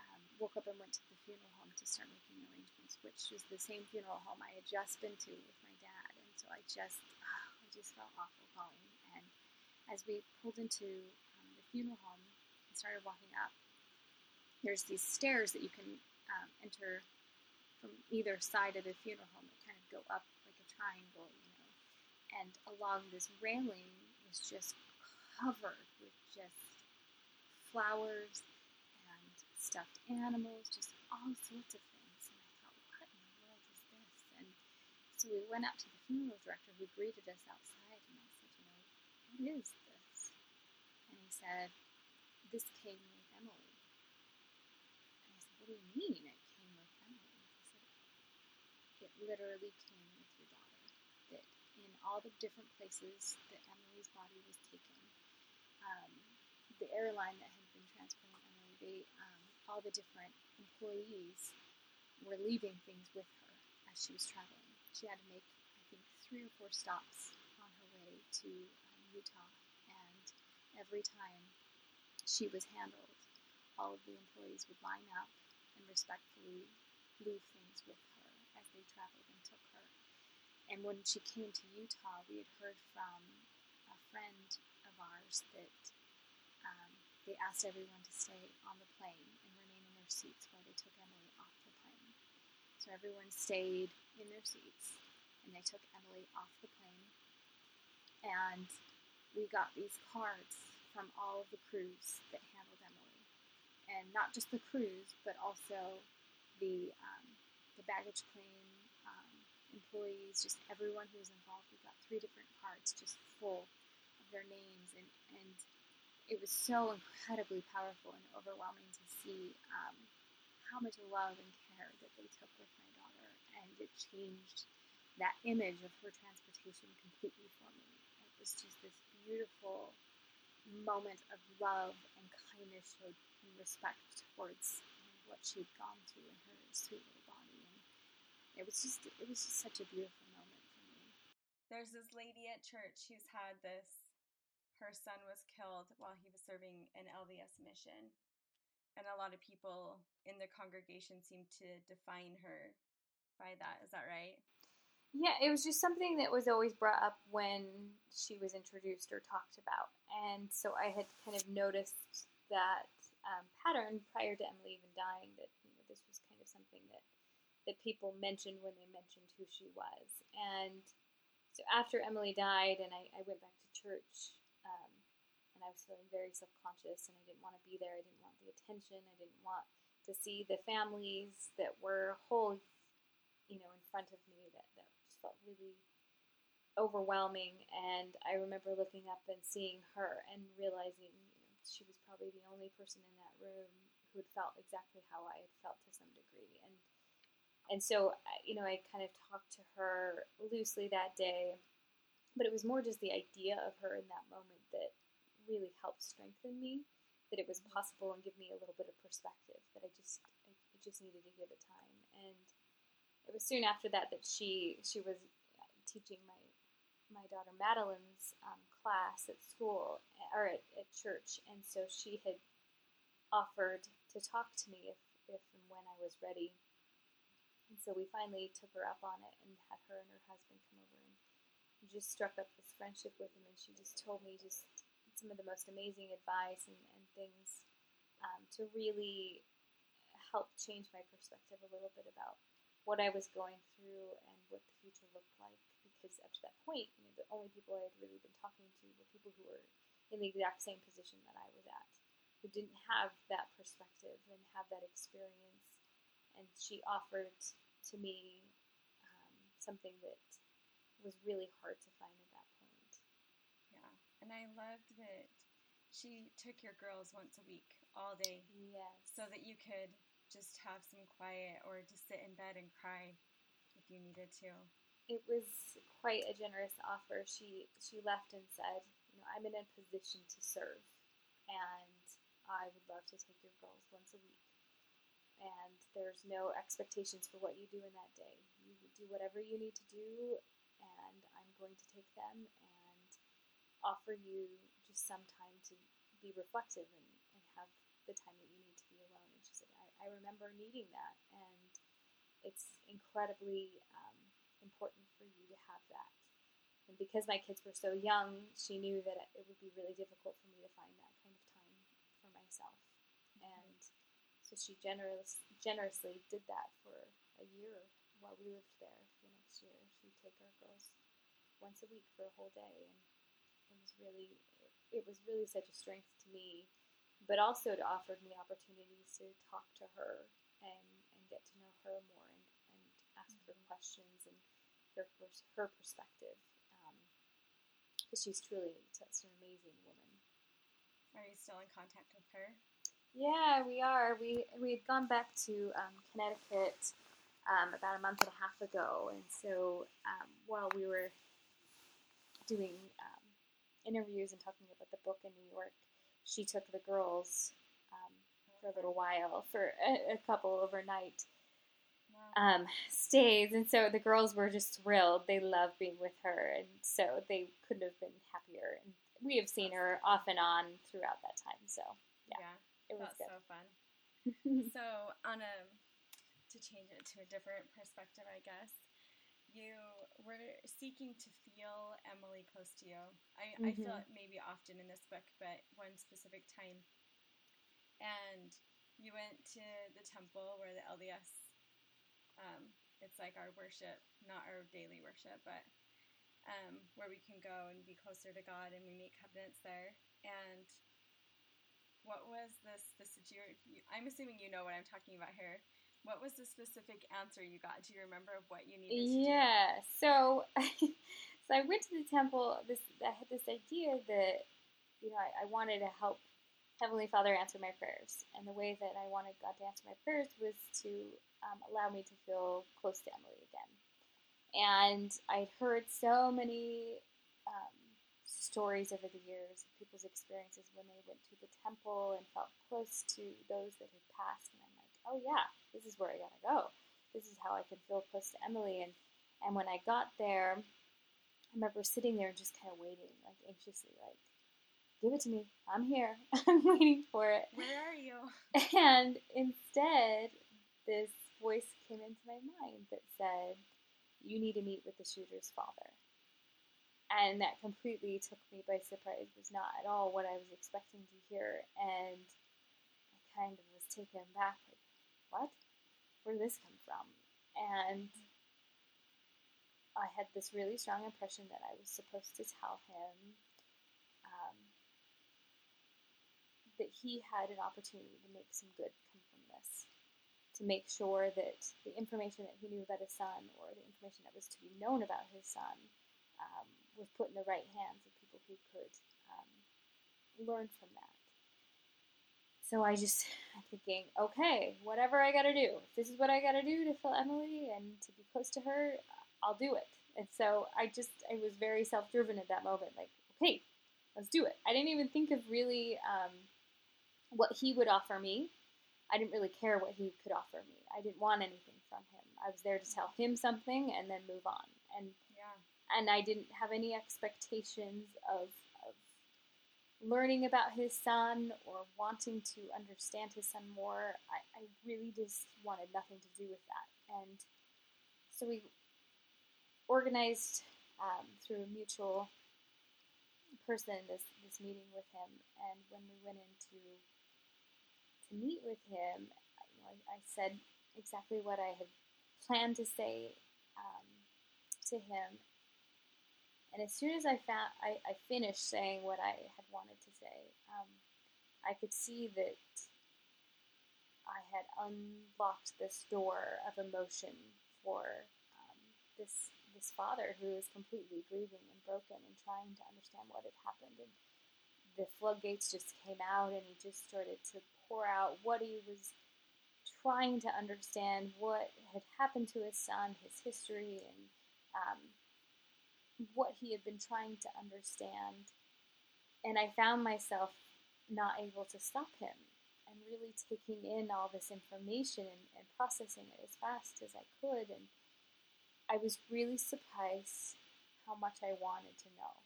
um, woke up and went to the funeral home to start making arrangements, which was the same funeral home I had just been to with my dad. And so I just, oh, I just felt awful calling. As we pulled into um, the funeral home and started walking up, there's these stairs that you can um, enter from either side of the funeral home that kind of go up like a triangle, you know. And along this railing is just covered with just flowers and stuffed animals, just all sorts of things. And I thought, what in the world is this? And so we went up to the funeral director who greeted us outside, and I said, you know, what is this? And he said, this came with Emilie. And I said, what do you mean it came with Emilie? He said, it literally came with your daughter. That in all the different places that Emilie's body was taken, um, the airline that had been transporting Emilie, they, um, all the different employees were leaving things with her as she was traveling. She had to make, I think, three or four stops on her way to Utah, and every time she was handled, all of the employees would line up and respectfully leave things with her as they traveled and took her. And when she came to Utah, we had heard from a friend of ours that um, they asked everyone to stay on the plane and remain in their seats while they took Emilie off the plane. So everyone stayed in their seats and they took Emilie off the plane. And we got these cards from all of the crews that handled Emilie. And not just the crews, but also the, um, the baggage claim um, employees, just everyone who was involved. We got three different cards just full of their names. And, and it was so incredibly powerful and overwhelming to see um, how much love and care that they took with my daughter. And it changed that image of her transportation completely for me. Was just this beautiful moment of love and kindness and respect towards what she had gone through in her sweet little body. And it was just it was just such a beautiful moment for me. There's this lady at church who's had this her son was killed while he was serving an LDS mission. And a lot of people in the congregation seem to define her by that. Is that right? Yeah, it was just something that was always brought up when she was introduced or talked about. And so I had kind of noticed that um, pattern prior to Emilie even dying that you know this was kind of something that that people mentioned when they mentioned who she was. And so after Emilie died and I, I went back to church um, and I was feeling very self-conscious and I didn't want to be there. I didn't want the attention. I didn't want to see the families that were whole, you know, in front of me felt really overwhelming. And I remember looking up and seeing her and realizing, you know, she was probably the only person in that room who had felt exactly how I had felt to some degree. And and so, you know, I kind of talked to her loosely that day, but it was more just the idea of her in that moment that really helped strengthen me. That it was mm-hmm. possible and give me a little bit of perspective. That I just, I just needed to give it time. And it was soon after that that she she was teaching my my daughter Madeline's um, class at school or at, at church, and so she had offered to talk to me if, if and when I was ready. And so we finally took her up on it and had her and her husband come over and just struck up this friendship with him. And she just told me just some of the most amazing advice and, and things um, to really help change my perspective a little bit about what I was going through and what the future looked like. Because up to that point, you know, the only people I had really been talking to were people who were in the exact same position that I was at, who didn't have that perspective and have that experience. And she offered to me um, something that was really hard to find at that point. Yeah, and I loved that she took your girls once a week, all day. Yes. So that you could just have some quiet or just sit in bed and cry if you needed to. It was quite a generous offer. She she left and said, you know, I'm in a position to serve, and I would love to take your girls once a week. And there's no expectations for what you do in that day. You do whatever you need to do, and I'm going to take them and offer you just some time to be reflective and, and have the time that you need to be alone. And she said, I, remember needing that, and it's incredibly um, important for you to have that. And because my kids were so young, she knew that it would be really difficult for me to find that kind of time for myself. And so she generous, generously did that for a year while we lived there the next year. She'd take our girls once a week for a whole day. And it was really, it was really such a strength to me, but also it offered me opportunities to talk to her and, and get to know her more and, and ask her Mhm. questions and her, her perspective because she's truly such an amazing woman. Are you still in contact with her? Yeah, we are. We we had gone back to um, Connecticut um, about a month and a half ago, and so um, while we were doing um, interviews and talking about the book in New York, she took the girls um, for a little while for a, a couple overnight Wow. um, stays, and so the girls were just thrilled. They loved being with her, and so they couldn't have been happier. And we have seen her off and on throughout that time, so yeah, yeah, it was so fun. So, on a to change it to a different perspective, I guess you were seeking to feel Emilie close to you. I, I feel it maybe often in this book, but one specific time. And you went to the temple where the LDS, um, it's like our worship, not our daily worship, but um, where we can go and be closer to God and we make covenants there. And what was this? This you, I'm assuming you know what I'm talking about here. What was the specific answer you got? Do you remember of what you needed to do? Yeah. So, so I went to the temple. This I had this idea that you know I, I wanted to help Heavenly Father answer my prayers, and the way that I wanted God to answer my prayers was to um, allow me to feel close to Emilie again. And I'd heard so many um, stories over the years of people's experiences when they went to the temple and felt close to those that had passed, and oh yeah, this is where I gotta go this is how I can feel close to Emilie. And and when I got there, I remember sitting there and just kind of waiting, like anxiously, like, give it to me. I'm here. I'm waiting for it. Where are you? And instead, this voice came into my mind that said, You need to meet with the shooter's father. And that completely took me by surprise. It was not at all what I was expecting to hear. And I kind of was taken aback, what? Where did this come from? And I had this really strong impression that I was supposed to tell him um, that he had an opportunity to make some good come from this, to make sure that the information that he knew about his son or the information that was to be known about his son um, was put in the right hands of people who could um, learn from that. So I just, I'm thinking, okay, whatever I gotta do, if this is what I gotta do to fill Emilie and to be close to her, I'll do it. And so I just, I was very self driven at that moment, like, okay, let's do it. I didn't even think of really um, what he would offer me. I didn't really care what he could offer me. I didn't want anything from him. I was there to tell him something and then move on. And Yeah. and I didn't have any expectations of, of learning about his son or wanting to understand his son more. I, I really just wanted nothing to do with that. And so we organized um, through a mutual person this, this meeting with him. And when we went in to, meet with him, I, I said exactly what I had planned to say um, to him. And as soon as I found, I, I finished saying what I had wanted to say, um, I could see that I had unlocked this door of emotion for um, this this father who is completely grieving and broken and trying to understand what had happened. And the floodgates just came out, and he just started to pour out what he was trying to understand, what had happened to his son, his history, and um, what he had been trying to understand. And I found myself not able to stop him and really taking in all this information and, and processing it as fast as I could. And I was really surprised how much I wanted to know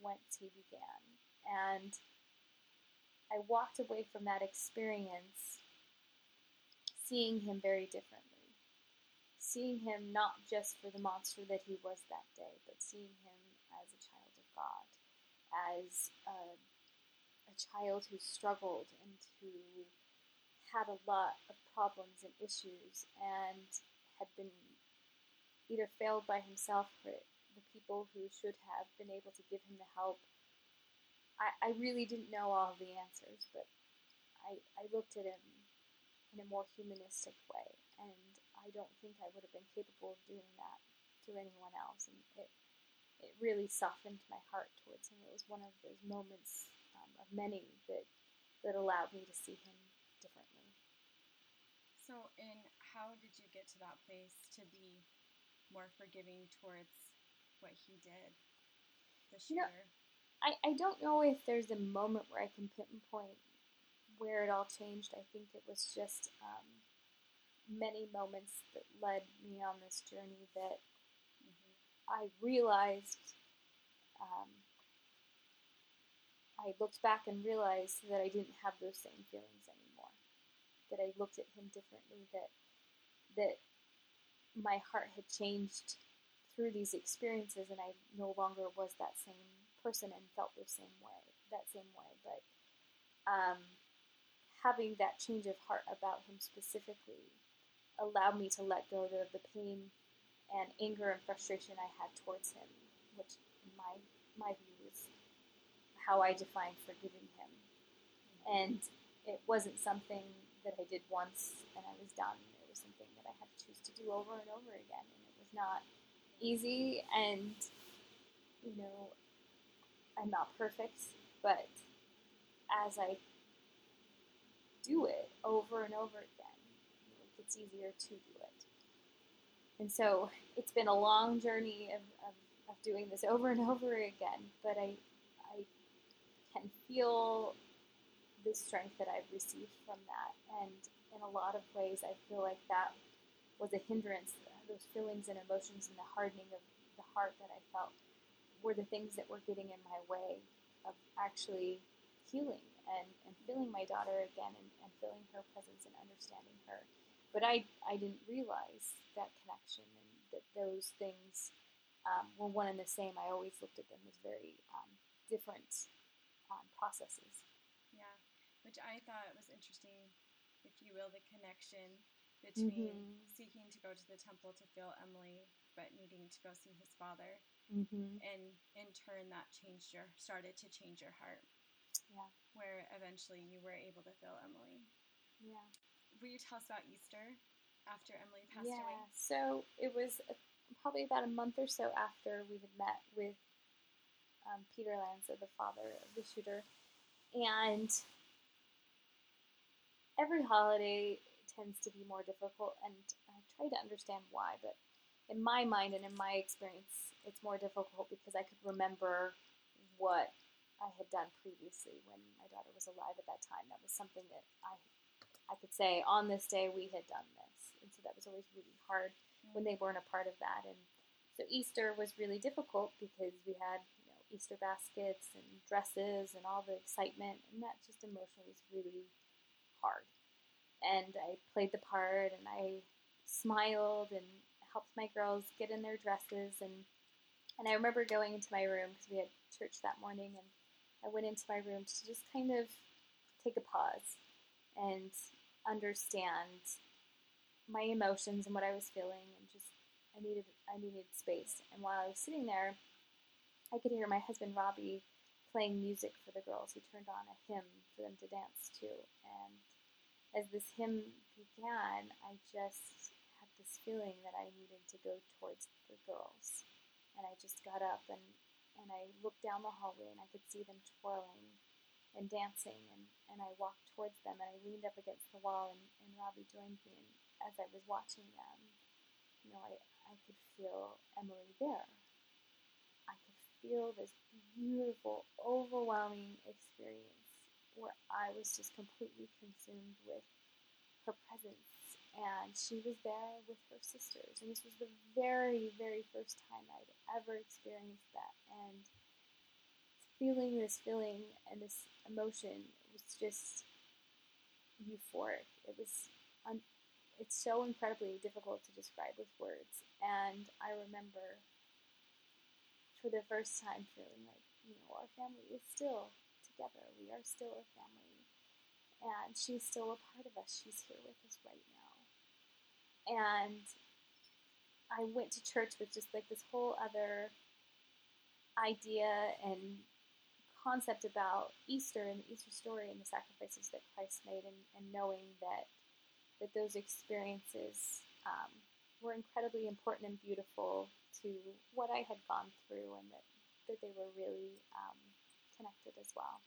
whence he began. And I walked away from that experience seeing him very differently. Seeing him not just for the monster that he was that day, but seeing him as a child of God, as a, a child who struggled and who had a lot of problems and issues and had been either failed by himself or the people who should have been able to give him the help. I, I really didn't know all the answers, but I, I looked at him in a more humanistic way, and I don't think I would have been capable of doing that to anyone else. And it, it really softened my heart towards him. It was one of those moments um, of many that, that allowed me to see him differently. So, in how did you get to that place to be more forgiving towards what he did, the shooter? You know, I, I don't know if there's a moment where I can pinpoint where it all changed. I think it was just um, many moments that led me on this journey that mm-hmm. I realized. Um, I looked back and realized that I didn't have those same feelings anymore. That I looked at him differently. That that my heart had changed through these experiences, and I no longer was that same person and felt the same way, that same way. But um, having that change of heart about him specifically allowed me to let go of the pain and anger and frustration I had towards him, which in my my view is how I define forgiving him. And it wasn't something that I did once and I was done. It was something that I had to choose to do over and over again, and it was not easy and you know I'm not perfect, but as I do it over and over again, it gets easier to do it. And so it's been a long journey of, of, of doing this over and over again, but I, I can feel the strength that I've received from that. And in a lot of ways, I feel like that was a hindrance those feelings and emotions and the hardening of the heart that I felt were the things that were getting in my way of actually healing and, and feeling my daughter again and, and feeling her presence and understanding her. But I, I didn't realize that connection and that those things um, were one and the same. I always looked at them as very um, different um, processes. Yeah, which I thought was interesting, if you will, the connection between mm-hmm. seeking to go to the temple to feel Emilie, but needing to go see his father, mm-hmm. and in turn that changed your started to change your heart. Yeah, where eventually you were able to feel Emilie. Yeah. Will you tell us about Easter after Emilie passed yeah. away? So it was probably about a month or so after we had met with um, Peter Lanza, the father of the shooter, and every holiday tends to be more difficult, and I try to understand why. But in my mind and in my experience, it's more difficult because I could remember what I had done previously when my daughter was alive at that time. That was something that I I could say on this day we had done this, and so that was always really hard mm. when they weren't a part of that. And so Easter was really difficult because we had you know Easter baskets and dresses and all the excitement, and that just emotionally was really hard. And I played the part and I smiled and helped my girls get in their dresses. And and I remember going into my room because we had church that morning and I went into my room to just kind of take a pause and understand my emotions and what I was feeling and just I needed I needed space and while I was sitting there I could hear my husband Robbie playing music for the girls. He turned on a hymn for them to dance to and as this hymn began, I just had this feeling that I needed to go towards the girls. And I just got up and, and I looked down the hallway and I could see them twirling and dancing. And, and I walked towards them and I leaned up against the wall and, and Robbie joined me. And as I was watching them, you know, I, I could feel Emilie there. I could feel this beautiful, overwhelming experience where I was just completely consumed with her presence and she was there with her sisters. And this was the very, very first time I'd ever experienced that. And feeling this feeling and this emotion was just euphoric. It was, un- it's so incredibly difficult to describe with words. And I remember for the first time feeling like, you know, our family is still together. We are still a family. And she's still a part of us. She's here with us right now. And I went to church with just like this whole other idea and concept about Easter and the Easter story and the sacrifices that Christ made, and, and knowing that that those experiences um, were incredibly important and beautiful to what I had gone through, and that that they were really um, connected as well.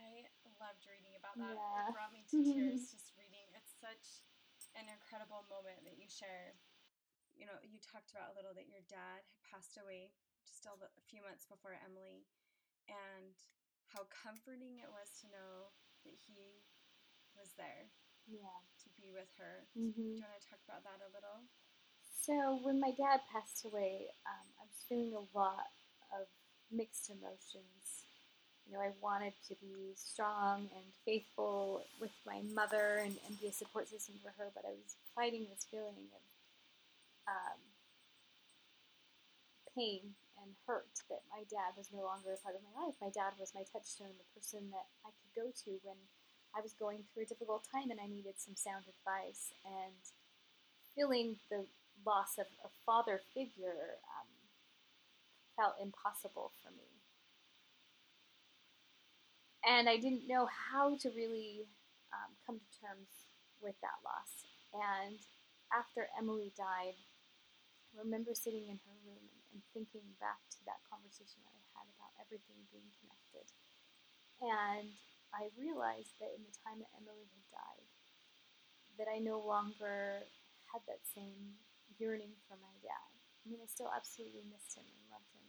I loved reading about that. Yeah. It brought me to tears just reading. It's such an incredible moment that you share. You know, you talked about a little that your dad had passed away a a few months before Emilie, and how comforting it was to know that he was there Yeah. to be with her. Mm-hmm. Do you want to talk about that a little? So when my dad passed away, um, I was feeling a lot of mixed emotions. You know, I wanted to be strong and faithful with my mother and, and be a support system for her, but I was fighting this feeling of um, pain hurt that my dad was no longer a part of my life. My dad was my touchstone, the person that I could go to when I was going through a difficult time and I needed some sound advice. And feeling the loss of a father figure um, felt impossible for me. And I didn't know how to really um, come to terms with that loss. And after Emilie died, I remember sitting in her room and, thinking back to that conversation that I had about everything being connected. And I realized that in the time that Emilie had died, that I no longer had that same yearning for my dad. I mean, I still absolutely missed him and loved him.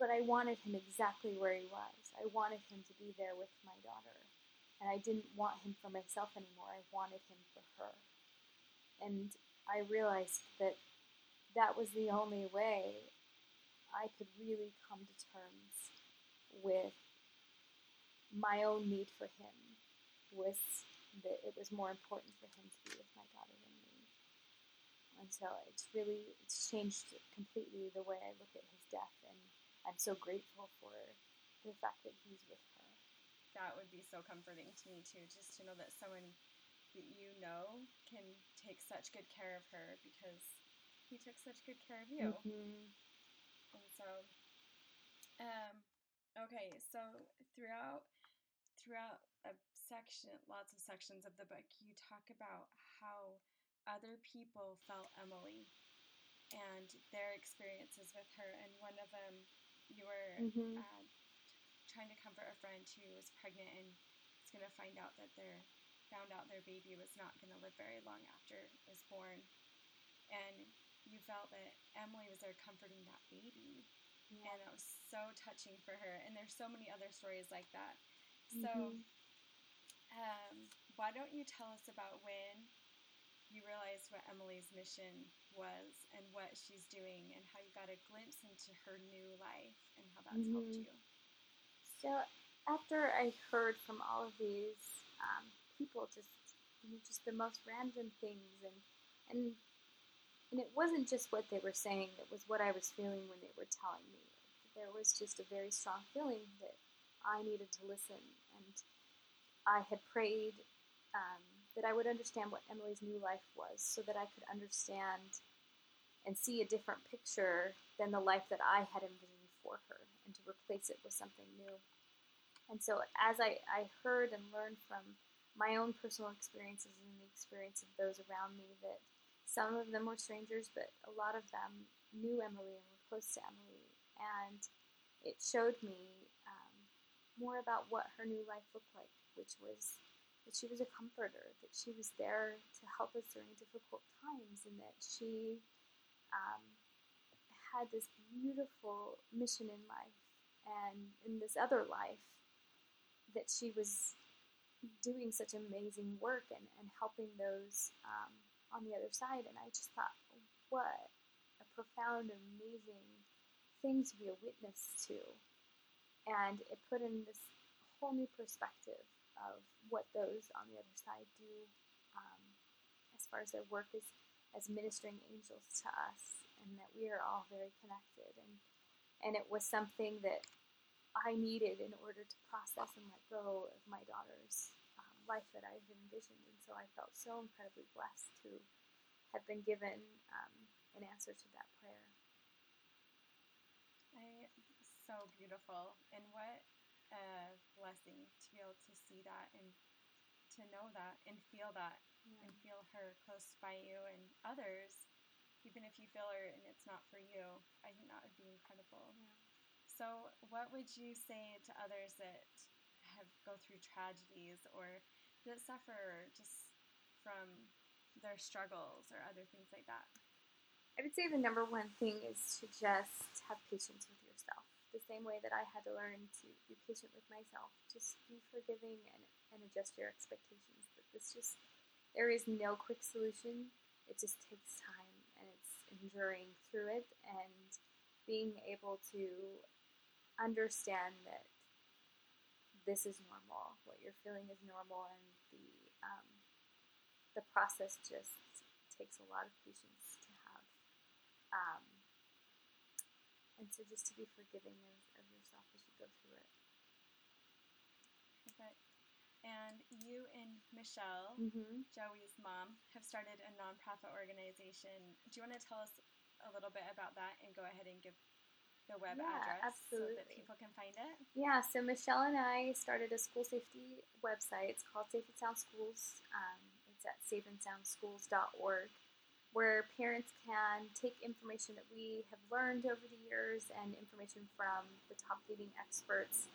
But I wanted him exactly where he was. I wanted him to be there with my daughter. And I didn't want him for myself anymore. I wanted him for her. And I realized that that was the only way I could really come to terms with my own need for him was that it was more important for him to be with my daughter than me. And so it's really it's changed completely the way I look at his death and I'm so grateful for the fact that he's with her. That would be so comforting to me too, just to know that someone that you know can take such good care of her because he took such good care of you. Mhm. And so, um, okay, so throughout throughout a section, lots of sections of the book, you talk about how other people felt Emilie and their experiences with her. And one of them, you were Mhm. uh, trying to comfort a friend who was pregnant and was going to find out that their found out their baby was not going to live very long after it was born. And you felt that Emilie was there comforting that baby Yeah. and it was so touching for her. And there's so many other stories like that. So, Mhm. um, why don't you tell us about when you realized what Emilie's mission was and what she's doing and how you got a glimpse into her new life and how that's helped Mhm. you? So after I heard from all of these um, people, just you know, just the most random things, and and and it wasn't just what they were saying; it was what I was feeling when they were telling me. There was just a very strong feeling that I needed to listen, and I had prayed um, that I would understand what Emilie's new life was, so that I could understand and see a different picture than the life that I had envisioned for her, and to replace it with something new. And so, as I, I heard and learned from my own personal experiences and the experience of those around me, that some of them were strangers, but a lot of them knew Emilie and were close to Emilie. And it showed me um, more about what her new life looked like, which was that she was a comforter, that she was there to help us during difficult times, and that she um, had this beautiful mission in life and in this other life that she was doing such amazing work and, and helping those um, on the other side. And I just thought, what a profound, amazing thing to be a witness to. And it put in this whole new perspective of what those on the other side do um, as far as their work is as ministering angels to us, and that we are all very connected. And and it was something that I needed in order to process and let go of my daughter's life that I had envisioned. And so I felt so incredibly blessed to have been given um, an answer to that prayer. I, so beautiful. And what a blessing to be able to see that and to know that and feel that yeah. and feel her close by you and others, even if you feel her and it's not for you. I think that would be incredible. Yeah. So, what would you say to others that have go through tragedies or that suffer just from their struggles or other things like that? I would say the number one thing is to just have patience with yourself. The same way that I had to learn to be patient with myself, just be forgiving and, and adjust your expectations. That this just there is no quick solution. It just takes time and it's enduring through it and being able to understand that this is normal. What you're feeling is normal, and the um, the process just takes a lot of patience to have. Um, and so, just to be forgiving of, of yourself as you go through it. Perfect. And you and Michelle, mm-hmm. Joey's mom, have started a nonprofit organization. Do you want to tell us a little bit about that and go ahead and give the web yeah, address absolutely. so that people can find it? Yeah, so Michelle and I started a school safety website. It's called Safe and Sound Schools. Um, it's at safeandsoundschools.org, where parents can take information that we have learned over the years and information from the top leading experts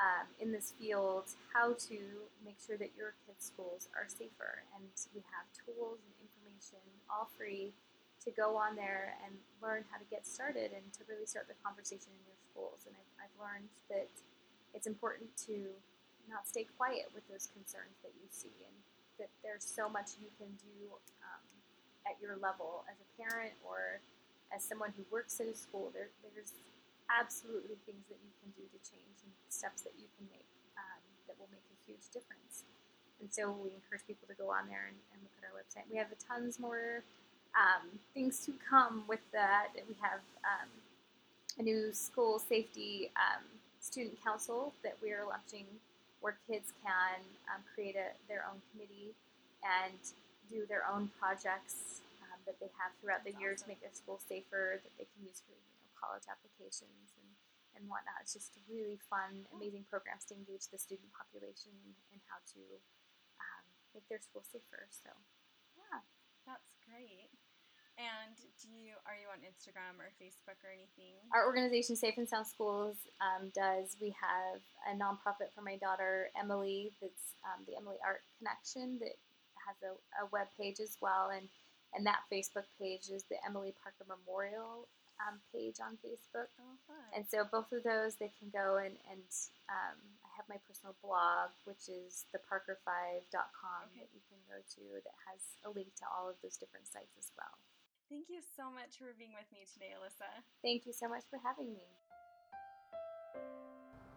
um, in this field how to make sure that your kids' schools are safer. And we have tools and information all free to go on there and learn how to get started and to really start the conversation in your schools. And I've, I've learned that it's important to not stay quiet with those concerns that you see and that there's so much you can do um, at your level as a parent or as someone who works at a school. There, there's absolutely things that you can do to change and steps that you can make um, that will make a huge difference. And so we encourage people to go on there and, and look at our website. We have tons more um, things to come with that. We have um, a new school safety um, student council that we are launching where kids can um, create a, their own committee and do their own projects um, that they have throughout That's the year awesome. to make their school safer that they can use for college applications and, and whatnot. It's just really fun, amazing programs to engage the student population and how to um, make their school safer. So, yeah. That's great. And do you are you on Instagram or Facebook or anything? Our organization, Safe and Sound Schools, um, does. We have a nonprofit for my daughter Emilie. That's um, the Emilie Art Connection that has a, a web page as well, and and that Facebook page is the Emilie Parker Memorial um, page on Facebook. Oh. And so both of those, they can go and, and um, I have my personal blog, which is theparker5.com okay. that you can go to that has a link to all of those different sites as well. Thank you so much for being with me today, Alissa. Thank you so much for having me.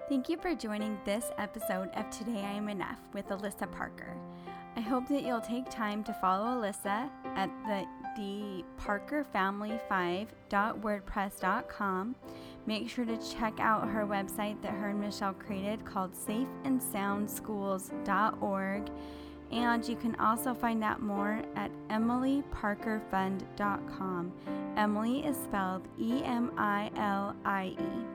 Thank you for joining this episode of Today I Am Enough with Alissa Parker. I hope that you'll take time to follow Alissa at the the parkerfamily5.wordpress.com. Make sure to check out her website that her and Michelle created called safeandsoundschools.org. And you can also find out more at emilieparkerfund.com. Emilie is spelled E M I L I E.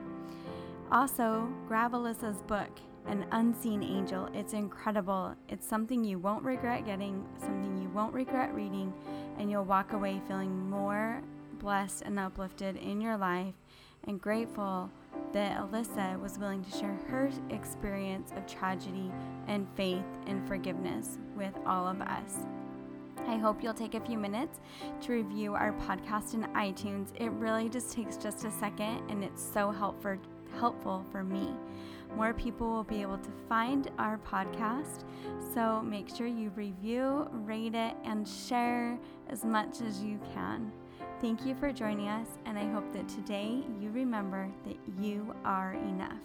Also, grab Alissa's book, An Unseen Angel. It's incredible. It's something you won't regret getting, something you won't regret reading, and you'll walk away feeling more blessed and uplifted in your life and grateful that Alissa was willing to share her experience of tragedy and faith and forgiveness with all of us. I hope you'll take a few minutes to review our podcast in iTunes. It really just takes just a second and it's so helpful helpful for me. More people will be able to find our podcast, so make sure you review, rate it, and share as much as you can. Thank you for joining us, and I hope that today you remember that you are enough.